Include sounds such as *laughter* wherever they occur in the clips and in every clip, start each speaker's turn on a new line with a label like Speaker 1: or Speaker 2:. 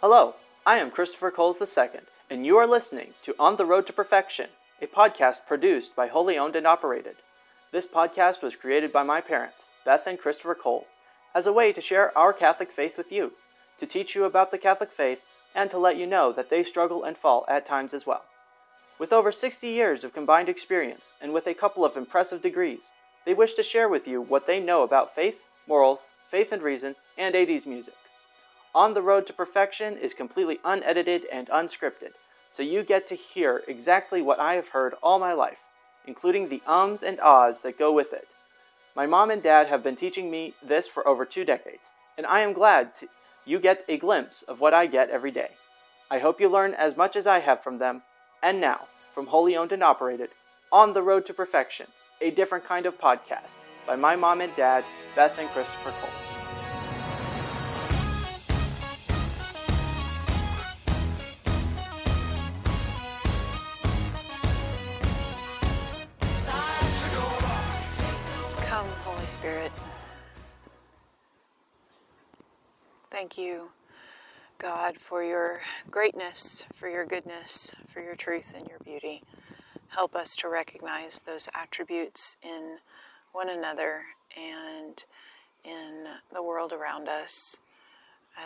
Speaker 1: Hello, I am Christopher Coles II, and you are listening to On the Road to Perfection, a podcast produced by Wholly Owned and Operated. This podcast was created by my parents, Beth and Christopher Coles, as a way to share our Catholic faith with you, to teach you about the Catholic faith, and to let you know that they struggle and fall at times as well. With over 60 years of combined experience and with a couple of impressive degrees, they wish to share with you what they know about faith, morals, faith and reason, and 80s music. On the Road to Perfection is completely unedited and unscripted, so you get to hear exactly what I have heard all my life, including the ums and ahs that go with it. My mom and dad have been teaching me this for over two decades, and I am glad to, you get a glimpse of what I get every day. I hope you learn as much as I have from them. And now, from Wholly Owned and Operated, On the Road to Perfection, a different kind of podcast by my mom and dad, Beth and Christopher Coles.
Speaker 2: Spirit. Thank you, God, for your greatness, for your goodness, for your truth and your beauty. Help us to recognize those attributes in one another and in the world around us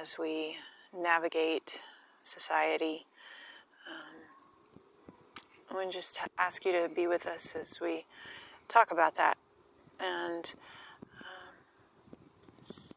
Speaker 2: as we navigate society. Um, I would just ask you to be with us as we talk about that and um, s-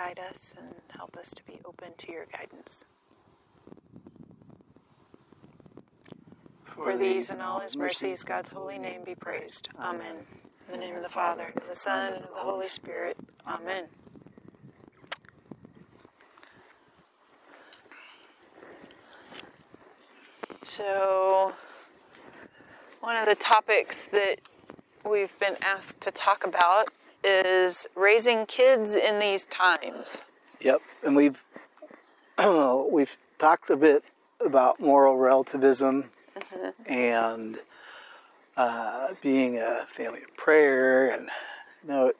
Speaker 2: guide us and help us to be open to your guidance. For these and all his mercies, God's holy name be praised. Amen. In the name of the Father, and of the Son, and of the Holy Spirit. Amen. So, one of the topics that we've been asked to talk about is raising kids in these times.
Speaker 3: Yep, and we've *clears throat* we've talked a bit about moral relativism and uh, being a family of prayer, and you know, at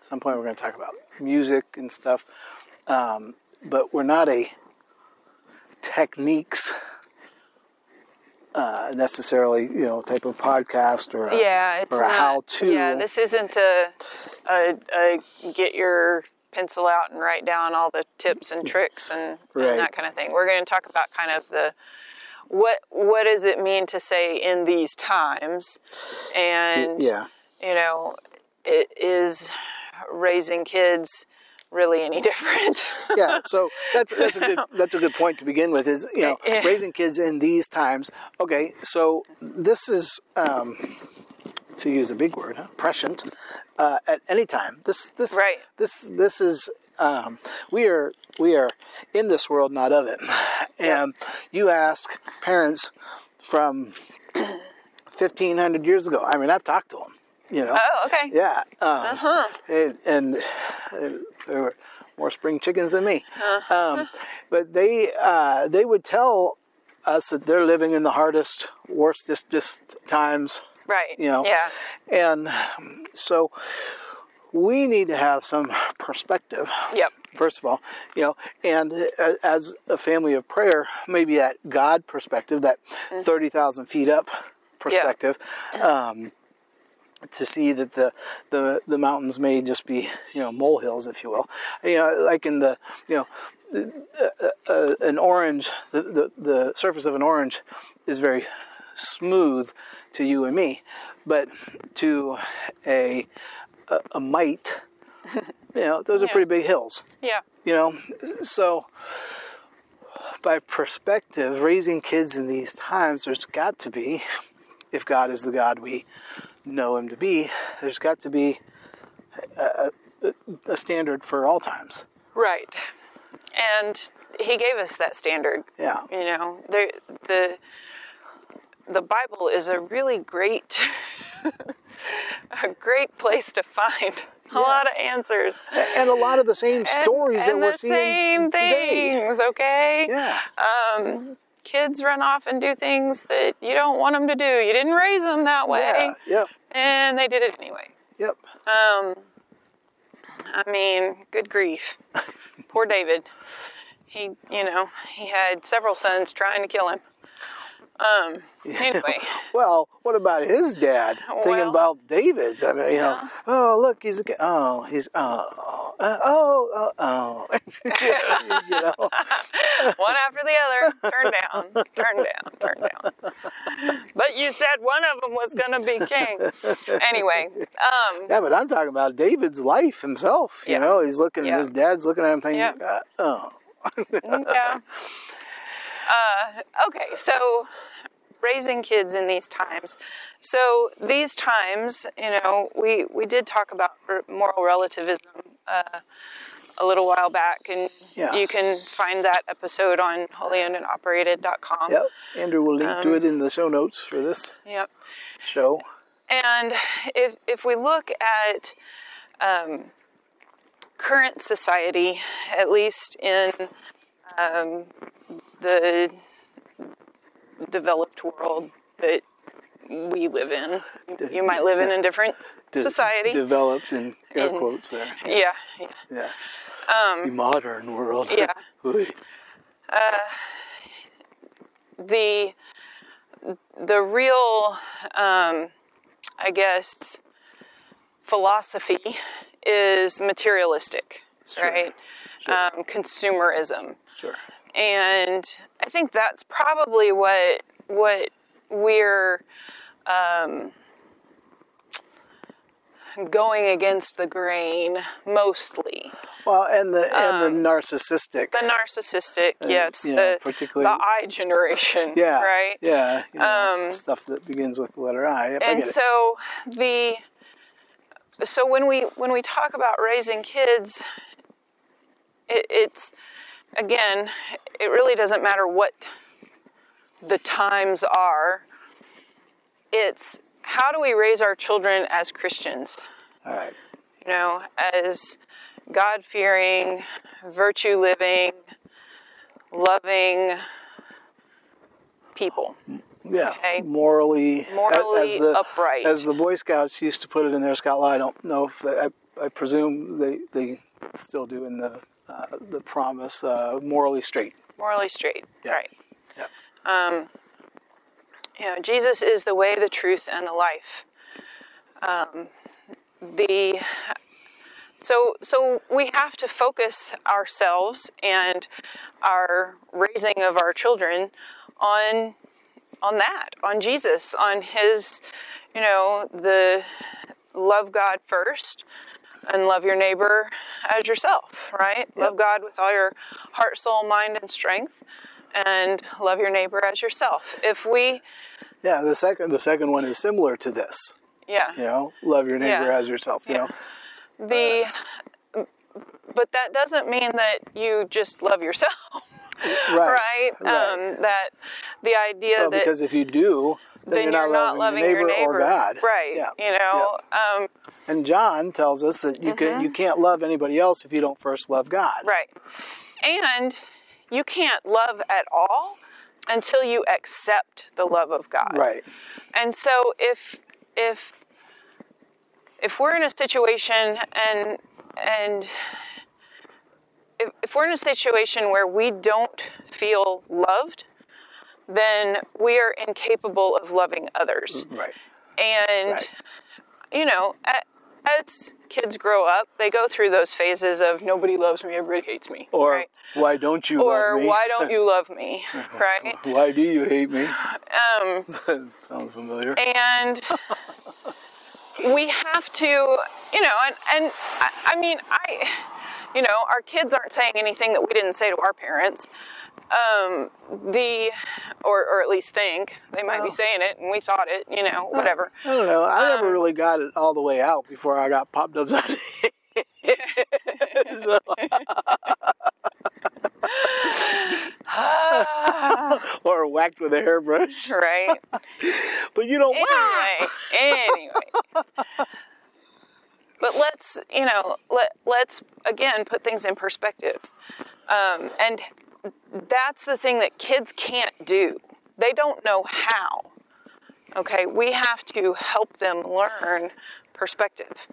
Speaker 3: some point we're going to talk about music and stuff. Um, but we're not a techniques uh, necessarily, you know, type of podcast or a,
Speaker 2: Yeah, it's
Speaker 3: or a
Speaker 2: not,
Speaker 3: how-to.
Speaker 2: Yeah, this isn't a, a, a get your pencil out and write down all the tips and tricks and,
Speaker 3: Right.
Speaker 2: and that kind of thing. We're going to talk about kind of the what what does it mean to say in these times, and
Speaker 3: yeah.
Speaker 2: you know, it is raising kids really any *laughs* different?
Speaker 3: yeah so that's that's a good *laughs* that's a good point to begin with is you know
Speaker 2: Yeah.
Speaker 3: raising kids in these times okay so this is um to use a big word huh? prescient uh, at any time this this
Speaker 2: Right.
Speaker 3: this this is um, we are we are in this world not of it and you ask parents from 1500 years ago i mean i've talked to them you know
Speaker 2: oh, okay.
Speaker 3: yeah. Um, and, and uh, there were more spring chickens than me. Uh Um, but they uh, they would tell us that they're living in the hardest, worstest times.
Speaker 2: Right.
Speaker 3: You know.
Speaker 2: Yeah.
Speaker 3: And so we need to have some perspective.
Speaker 2: Yep.
Speaker 3: First of all, you know, and uh, as a family of prayer, maybe that God perspective, that thirty thousand feet up perspective, um, to see that the, the the mountains may just be you know molehills, if you will. You know, like in the you know uh, uh, an orange, the, the the surface of an orange is very smooth to you and me, but to a a, a mite, *laughs* you know, those are
Speaker 2: Yeah.
Speaker 3: pretty big hills.
Speaker 2: Yeah.
Speaker 3: You know, so by perspective, raising kids in these times, there's got to be, if God is the God we know Him to be, there's got to be a, a, a standard for all times.
Speaker 2: Right. And he gave us that standard.
Speaker 3: Yeah.
Speaker 2: You know, the the the Bible is a really great *laughs* a great place to find a lot of answers.
Speaker 3: And a lot of the same
Speaker 2: And-
Speaker 3: stories that we're
Speaker 2: the
Speaker 3: seeing
Speaker 2: same
Speaker 3: today.
Speaker 2: things, okay?
Speaker 3: Yeah.
Speaker 2: Um, kids run off and do things that you don't want them to do. You didn't raise them that way,
Speaker 3: Yeah. Yep.
Speaker 2: and they did it anyway.
Speaker 3: Yep.
Speaker 2: Um, I mean, good grief. *laughs* Poor David. he, you know, he had several sons trying to kill him. Um, anyway, *laughs*
Speaker 3: Well, what about his dad? Thinking
Speaker 2: Well-
Speaker 3: about David. I mean, you know, oh look, he's a oh he's oh uh, oh oh oh. *laughs* you know, *laughs*
Speaker 2: one after the other, turn down, turn down, turn down. But you said one of them was going to be king. Anyway, um,
Speaker 3: yeah, but I'm talking about David's life himself. You
Speaker 2: Yeah.
Speaker 3: know, he's looking,
Speaker 2: Yeah.
Speaker 3: his dad's looking at him, thinking,
Speaker 2: Yeah.
Speaker 3: uh, oh,
Speaker 2: yeah. Uh, okay, so raising kids in these times. So these times, you know, we we did talk about moral relativism uh, a little while back, and
Speaker 3: Yeah.
Speaker 2: you can find that episode on holyownedandoperated.com.
Speaker 3: yep. Andrew will link
Speaker 2: Um,
Speaker 3: to it in the show notes for this
Speaker 2: Yep.
Speaker 3: show.
Speaker 2: And if if we look at um, current society, at least in um, the developed world that we live in, you might live in a different
Speaker 3: De-
Speaker 2: society.
Speaker 3: developed in air
Speaker 2: In-
Speaker 3: quotes there.
Speaker 2: yeah, yeah,
Speaker 3: Yeah. the modern world.
Speaker 2: Um, yeah. *laughs*
Speaker 3: Oy.
Speaker 2: the the real, um, I guess, philosophy is materialistic,
Speaker 3: Sure.
Speaker 2: right?
Speaker 3: Sure.
Speaker 2: Um, consumerism,
Speaker 3: sure.
Speaker 2: And I think that's probably what what we're um, going against the grain mostly.
Speaker 3: Well, and the and the narcissistic.
Speaker 2: The narcissistic, yes,
Speaker 3: Um, you know,
Speaker 2: the
Speaker 3: particularly-
Speaker 2: the I generation, *laughs*
Speaker 3: yeah.
Speaker 2: right?
Speaker 3: Yeah. you know,
Speaker 2: Um,
Speaker 3: stuff that begins with the letter I. Yep, I
Speaker 2: and
Speaker 3: it.
Speaker 2: so the so when we when we talk about raising kids it, it's again it really doesn't matter what the times are it's how do we raise our children as christians
Speaker 3: All right.
Speaker 2: you know as god fearing virtue living loving people
Speaker 3: Yeah.
Speaker 2: Okay.
Speaker 3: Morally.
Speaker 2: Morally
Speaker 3: the,
Speaker 2: upright.
Speaker 3: As the Boy Scouts used to put it in their Scout Law. I don't know if they, I, I presume they they still do in the uh, the promise. Uh, morally straight.
Speaker 2: morally straight
Speaker 3: Yeah.
Speaker 2: right
Speaker 3: Yeah.
Speaker 2: you know, Jesus is the way, the truth, and the life. Um, the so so we have to focus ourselves and our raising of our children on on that, on Jesus, on His, you know, the love God first and love your neighbor as yourself, right? Love God with all your heart, soul, mind, and strength, and love your neighbor as yourself. If we,
Speaker 3: Yeah. The second the second one is similar to this.
Speaker 2: yeah,
Speaker 3: You know, love your neighbor
Speaker 2: Yeah.
Speaker 3: as yourself. You
Speaker 2: Yeah.
Speaker 3: know.
Speaker 2: the, but that doesn't mean that you just love yourself, *laughs* right? Um, that the idea
Speaker 3: Well,
Speaker 2: that
Speaker 3: because if you do, then,
Speaker 2: then
Speaker 3: you're, not, loving, your neighbor, or God.
Speaker 2: right?
Speaker 3: Yeah.
Speaker 2: You know, um,
Speaker 3: And John tells us that you can you can't love anybody else if you don't first love God.
Speaker 2: Mm-hmm. right, and you can't love at all until you accept the love of God.
Speaker 3: Right.
Speaker 2: And so if if if we're in a situation and and if, if we're in a situation where we don't feel loved, then we are incapable of loving others.
Speaker 3: Right.
Speaker 2: And
Speaker 3: Right.
Speaker 2: you know, as kids grow up, they go through those phases of nobody loves me, everybody hates me,
Speaker 3: Or
Speaker 2: right?
Speaker 3: why don't you
Speaker 2: Or
Speaker 3: love me?
Speaker 2: why don't you love me, *laughs* right?
Speaker 3: why do you hate me?
Speaker 2: Um, *laughs*
Speaker 3: Sounds familiar.
Speaker 2: and *laughs* we have to you know and, and I, I mean i you know our kids aren't saying anything that we didn't say to our parents um, the or or at least think they might be saying it and we thought it you know whatever
Speaker 3: I don't know. I
Speaker 2: Um,
Speaker 3: never really got it all the way out before I got popped upside the head. So- *laughs* or whacked with a hairbrush.
Speaker 2: right *laughs*
Speaker 3: But you don't whack.
Speaker 2: anyway anyway *laughs* but let's you know let let's again put things in perspective. Um, and that's the thing that kids can't do. They don't know how. Okay? We have to help them learn perspective.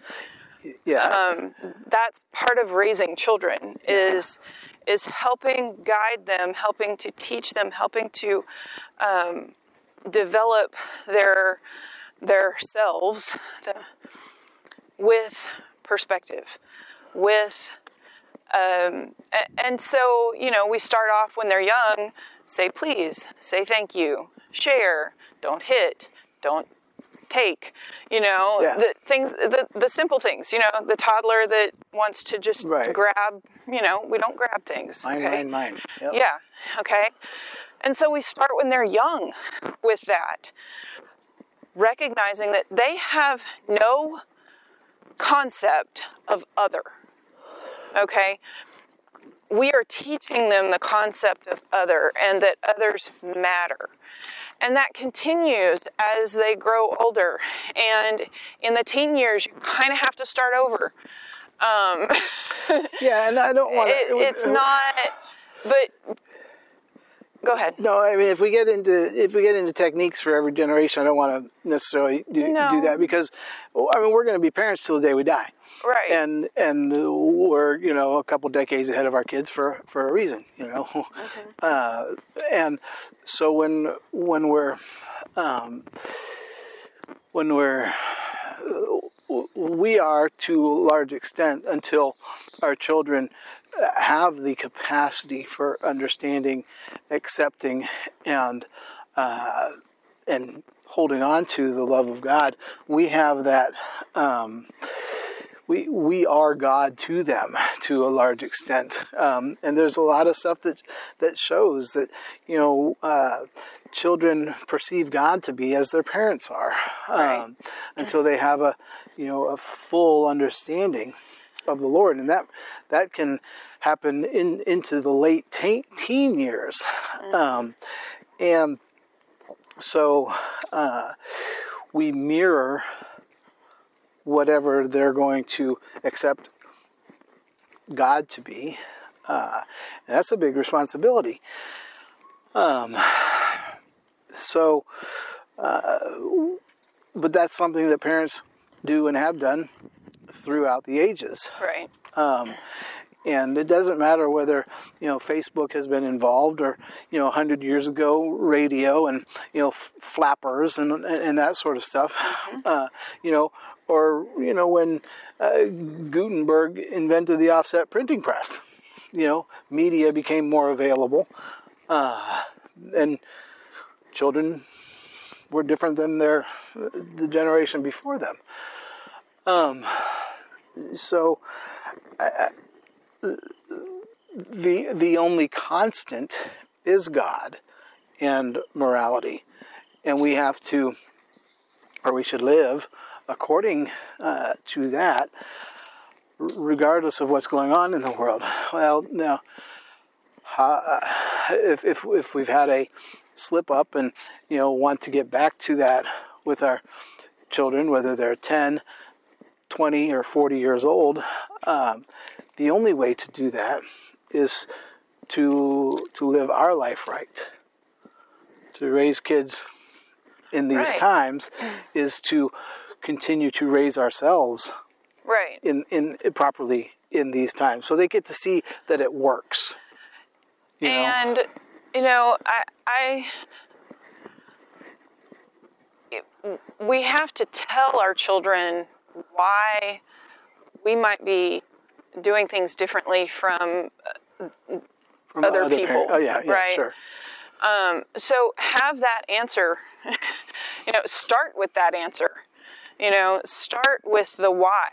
Speaker 3: Yeah.
Speaker 2: um, that's part of raising children is is helping guide them, helping to teach them, helping to um, develop their their selves the, with perspective, with um, and so you know we start off when they're young. Say please, say thank you, share, don't hit, don't take you know
Speaker 3: Yeah.
Speaker 2: the things the, the simple things you know the toddler that wants to just
Speaker 3: Right.
Speaker 2: grab you know we don't grab things
Speaker 3: Mine,
Speaker 2: okay?
Speaker 3: mine, mine. Yep.
Speaker 2: yeah okay and so we start when they're young with that recognizing that they have no concept of other okay we are teaching them the concept of other and that others matter and that continues as they grow older. And in the teen years, you kind of have to start over. Um, *laughs*
Speaker 3: Yeah, and I don't want
Speaker 2: it, it's not, but go ahead.
Speaker 3: No, I mean, if we get into if we get into techniques for every generation, I don't want to necessarily do,
Speaker 2: No.
Speaker 3: do that because, I mean, we're going to be parents till the day we die,
Speaker 2: Right.
Speaker 3: and and we're you know a couple decades ahead of our kids for for a reason, you know, *laughs* uh, and so when when we're um, when we're we are to a large extent until our children have the capacity for understanding, accepting, and uh, and holding on to the love of God. We have that. Um, we we are God to them to a large extent, um, and there's a lot of stuff that that shows that you know uh, children perceive God to be as their parents are
Speaker 2: Right.
Speaker 3: um, until they have a you know a full understanding of the Lord, and that that can happen in into the late teen, teen years, um, and so uh, we mirror whatever they're going to accept God to be. Uh, that's a big responsibility. Um, so, uh, but that's something that parents do and have done throughout the ages.
Speaker 2: Right.
Speaker 3: Um, and it doesn't matter whether you know Facebook has been involved or you know 100 years ago radio and you know f- flappers and and that sort of stuff. Uh, you know, or you know when uh, Gutenberg invented the offset printing press. *laughs* You know, media became more available, uh, and children were different than their the generation before them. Um, so the the only constant is God and morality, and we have to, or we should live according uh, to that, regardless of what's going on in the world. Well, now, uh, if if if we've had a slip up and you know want to get back to that with our children, whether they're 10, 20, or 40 years old, um, the only way to do that is to to live our life right. To raise kids in these
Speaker 2: Right.
Speaker 3: times is to continue to raise ourselves
Speaker 2: Right.
Speaker 3: in, in properly in these times, so they get to see that it works. You know?
Speaker 2: And you know, I, I it, we have to tell our children why we might be doing things differently from
Speaker 3: From
Speaker 2: other
Speaker 3: parent-
Speaker 2: people,
Speaker 3: Oh yeah, yeah,
Speaker 2: right?
Speaker 3: sure.
Speaker 2: Um, so have that answer *laughs* you know start with that answer you know start with the why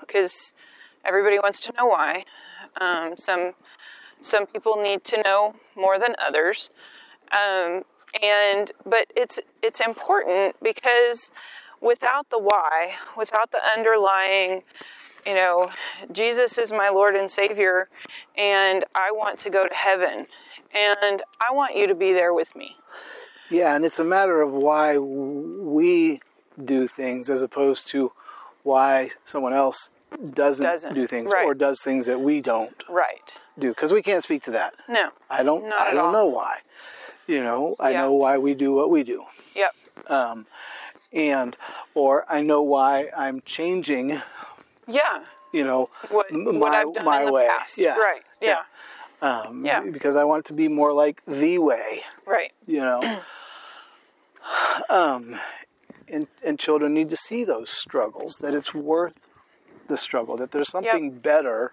Speaker 2: because everybody wants to know why. Um, some some people need to know more than others. Um, and but it's it's important because without the why without the underlying you know jesus is my lord and savior and i want to go to heaven and i want you to be there with me.
Speaker 3: Yeah, and it's a matter of why we do things as opposed to why someone else doesn't,
Speaker 2: Doesn't,
Speaker 3: do things
Speaker 2: right.
Speaker 3: or does things that we don't
Speaker 2: right
Speaker 3: do because we can't speak to that.
Speaker 2: no
Speaker 3: I don't. I don't
Speaker 2: all.
Speaker 3: know why. You know, I
Speaker 2: Yeah.
Speaker 3: know why we do what we do,
Speaker 2: yep um,
Speaker 3: and or I know why I'm changing.
Speaker 2: yeah
Speaker 3: You know,
Speaker 2: What-
Speaker 3: m-
Speaker 2: what
Speaker 3: my
Speaker 2: I've done
Speaker 3: my
Speaker 2: in the
Speaker 3: way.
Speaker 2: past,
Speaker 3: Yeah,
Speaker 2: right. Yeah.
Speaker 3: Um,
Speaker 2: Yeah.
Speaker 3: Because I want it to be more like the way,
Speaker 2: Right.
Speaker 3: you know. *clears throat* um, and, and children need to see those struggles, that it's worth the struggle, that there's something better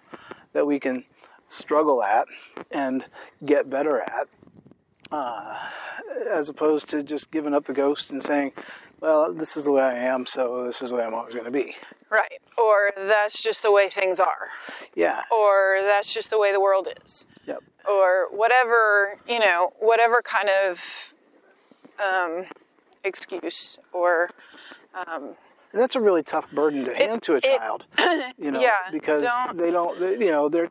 Speaker 3: that we can struggle at and get better at, uh, as opposed to just giving up the ghost and saying, well, this is the way I am, so this is the way I'm always going to be.
Speaker 2: Right. Or that's just the way things are.
Speaker 3: Yeah.
Speaker 2: Or that's just the way the world is.
Speaker 3: Yep.
Speaker 2: Or whatever, you know, whatever kind of um, excuse or
Speaker 3: And that's a really tough burden to hand to a
Speaker 2: it-
Speaker 3: child, *laughs* you know,
Speaker 2: Yeah,
Speaker 3: because
Speaker 2: don't-
Speaker 3: they don't, they, you know, they're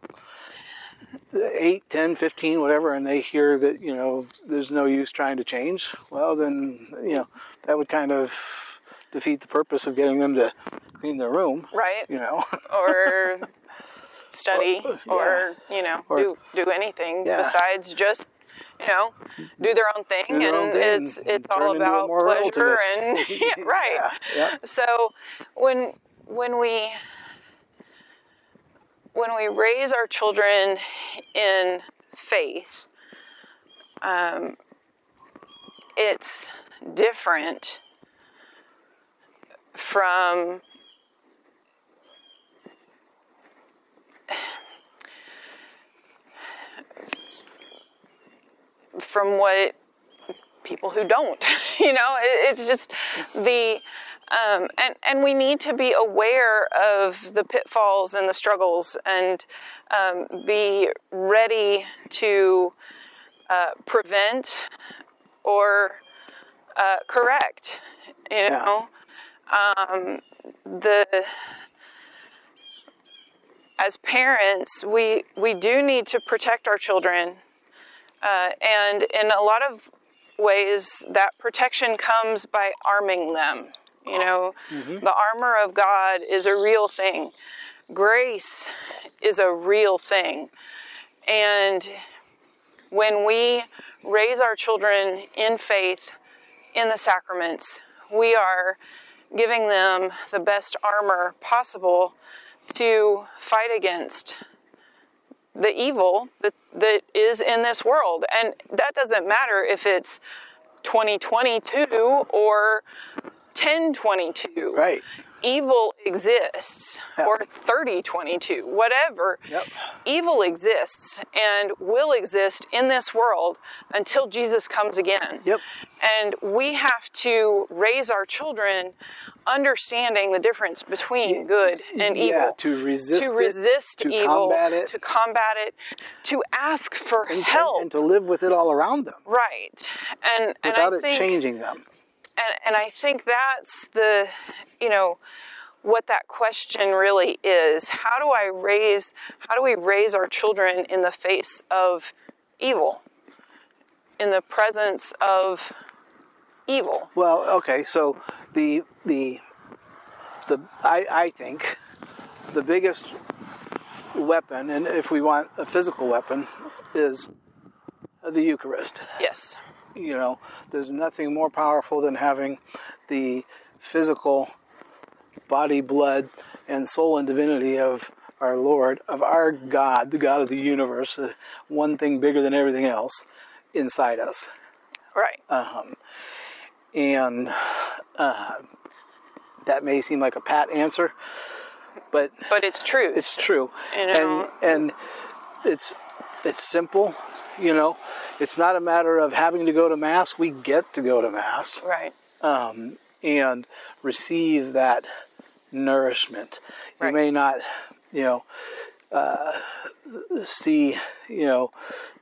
Speaker 3: 8, 10, 15, whatever, and they hear that, you know, there's no use trying to change. Well, then, you know, that would kind of defeat the purpose of getting them to clean their room,
Speaker 2: right.
Speaker 3: you know. *laughs*
Speaker 2: or study
Speaker 3: Or-
Speaker 2: or you know
Speaker 3: Or-
Speaker 2: do do anything
Speaker 3: Yeah.
Speaker 2: besides just you know do their own thing
Speaker 3: their
Speaker 2: and
Speaker 3: own thing
Speaker 2: it's
Speaker 3: and
Speaker 2: it's all about pleasure and *laughs* *laughs* yeah, right
Speaker 3: Yeah, yeah.
Speaker 2: so when when we when we raise our children in faith um, it's different from from what people who don't *laughs* you know? It, it's just the um, and and we need to be aware of the pitfalls and the struggles and um, be ready to uh, prevent or uh, correct you know? Um, the as parents we we do need to protect our children uh, and in a lot of ways, that protection comes by arming them. You know, the armor of God is a real thing, grace is a real thing. And when we raise our children in faith in the sacraments, we are giving them the best armor possible to fight against the evil that, that is in this world. And that doesn't matter if it's 2022 or 1022.
Speaker 3: Right.
Speaker 2: Evil exists,
Speaker 3: Yeah.
Speaker 2: or 3022, whatever.
Speaker 3: Yep.
Speaker 2: Evil exists and will exist in this world until Jesus comes again.
Speaker 3: Yep.
Speaker 2: And we have to raise our children understanding the difference between good and evil
Speaker 3: Yeah, to resist
Speaker 2: to
Speaker 3: it,
Speaker 2: resist
Speaker 3: to
Speaker 2: evil,
Speaker 3: combat it.
Speaker 2: to combat it, to ask for
Speaker 3: and,
Speaker 2: help.
Speaker 3: and to live with it all around them
Speaker 2: right, and and
Speaker 3: without
Speaker 2: I
Speaker 3: it
Speaker 2: think
Speaker 3: changing them.
Speaker 2: And, and I think that's the you know what that question really is. How do I raise? How do we raise our children in the face of evil, in the presence of evil?
Speaker 3: Well, okay, so the the the I, I think the biggest weapon, and if we want a physical weapon, is the Eucharist.
Speaker 2: Yes,
Speaker 3: You know, there's nothing more powerful than having the physical body, blood, and soul and divinity of our Lord, of our God, the God of the universe, the one thing bigger than everything else, inside us.
Speaker 2: right.
Speaker 3: And uh, that may seem like a pat answer, but
Speaker 2: but it's true.
Speaker 3: it's true.
Speaker 2: You know?
Speaker 3: And and it's it's simple, you know. It's not a matter of having to go to mass. We get to go to mass
Speaker 2: right.
Speaker 3: um, and receive that nourishment. You
Speaker 2: Right.
Speaker 3: may not, you know, uh, see, you know,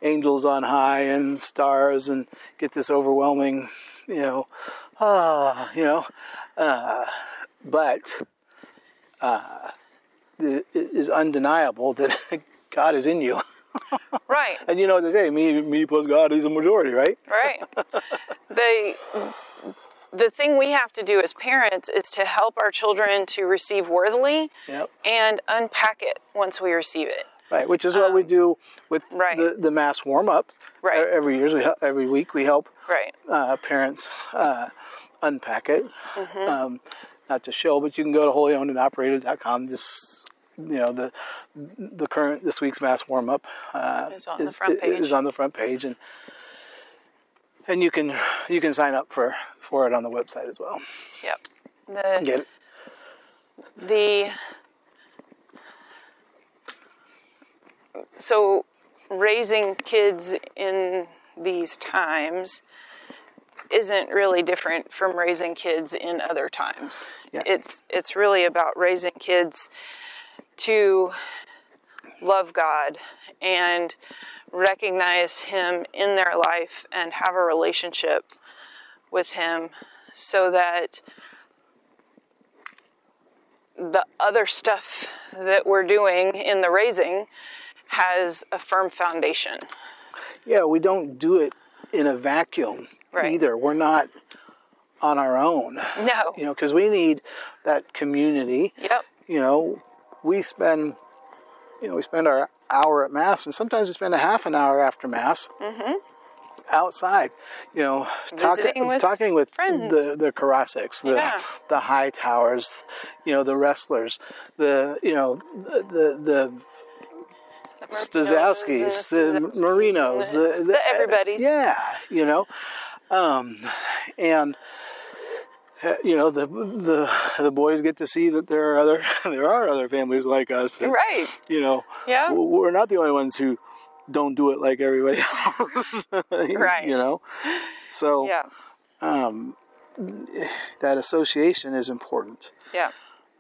Speaker 3: angels on high and stars and get this overwhelming, you know, ah, you know, uh, but uh, it is undeniable that *laughs* God is in you.
Speaker 2: Right.
Speaker 3: And you know what they say, me, me plus God is a majority, right?
Speaker 2: Right. the the thing we have to do as parents is to help our children to receive worthily
Speaker 3: Yep.
Speaker 2: and unpack it once we receive it.
Speaker 3: Right, which is what we do with
Speaker 2: Um, right.
Speaker 3: the, the mass warm up.
Speaker 2: Right.
Speaker 3: Every year, we every week, we help
Speaker 2: Right.
Speaker 3: uh, parents uh, unpack it.
Speaker 2: Mm-hmm.
Speaker 3: Um, not to show, but you can go to holyownedandoperated.com. Just you know the the current this week's mass warm up uh,
Speaker 2: Is on the front page.
Speaker 3: is on the front page, and and you can you can sign up for for it on the website as well.
Speaker 2: Yep. The
Speaker 3: Get it?
Speaker 2: the so raising kids in these times isn't really different from raising kids in other times.
Speaker 3: Yeah.
Speaker 2: It's it's really about raising kids to love God and recognize him in their life and have a relationship with him so that the other stuff that we're doing in the raising has a firm foundation.
Speaker 3: Yeah, we don't do it in a vacuum
Speaker 2: Right.
Speaker 3: either. We're not on our own.
Speaker 2: No.
Speaker 3: You know, because we need that community.
Speaker 2: Yep.
Speaker 3: You know, we spend, you know, we spend our hour at mass, and sometimes we spend a half an hour after mass outside. You know, talking
Speaker 2: Mm-hmm. With
Speaker 3: talking with
Speaker 2: friends.
Speaker 3: the the Karasiks, the
Speaker 2: Yeah.
Speaker 3: the high towers, you know, the wrestlers, the you know the the. the Stazowskis, the Marinos, the,
Speaker 2: the everybody's.
Speaker 3: Yeah, you know, um, and Eh, you know the the the boys get to see that there are other *laughs* there are other families like us. and,
Speaker 2: Right.
Speaker 3: You know,
Speaker 2: Yeah.
Speaker 3: we're not the only ones who don't do it like everybody *laughs* else.
Speaker 2: Right.
Speaker 3: You know, so
Speaker 2: Yeah.
Speaker 3: Um, that association is important,
Speaker 2: Yeah.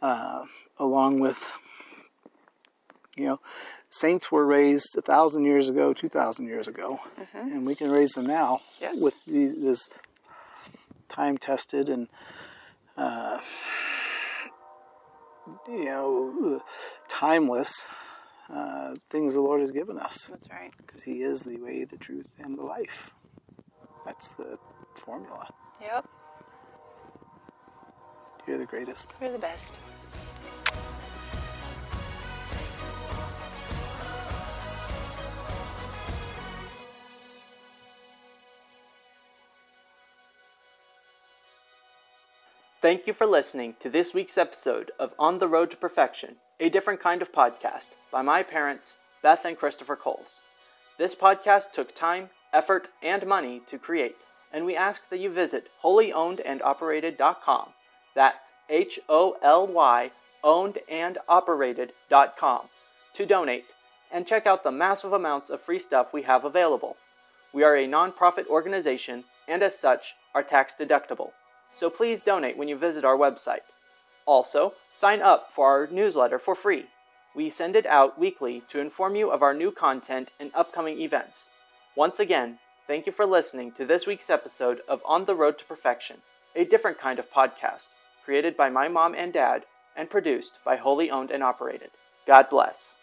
Speaker 3: Uh, along with you know. Saints were raised a thousand years ago, two thousand years ago, mm-hmm. and we can raise them now
Speaker 2: Mm-hmm. Yes.
Speaker 3: with the, this time-tested and uh, you know timeless uh, things the Lord has given us,
Speaker 2: That's right.
Speaker 3: because He is the way, the truth, and the life. That's the formula.
Speaker 2: Yep.
Speaker 3: You're the greatest.
Speaker 2: You're the best.
Speaker 1: Thank you for listening to this week's episode of On the Road to Perfection, a different kind of podcast by my parents, Beth and Christopher Coles. This podcast took time, effort, and money to create, and we ask that you visit holyownedandoperated.com. That's H O L Y owned and operated.com to donate and check out the massive amounts of free stuff we have available. We are a nonprofit organization and as such are tax deductible. So please donate when you visit our website. Also, sign up for our newsletter for free. We send it out weekly to inform you of our new content and upcoming events. Once again, thank you for listening to this week's episode of On the Road to Perfection, a different kind of podcast created by my mom and dad and produced by Wholly Owned and Operated. God bless.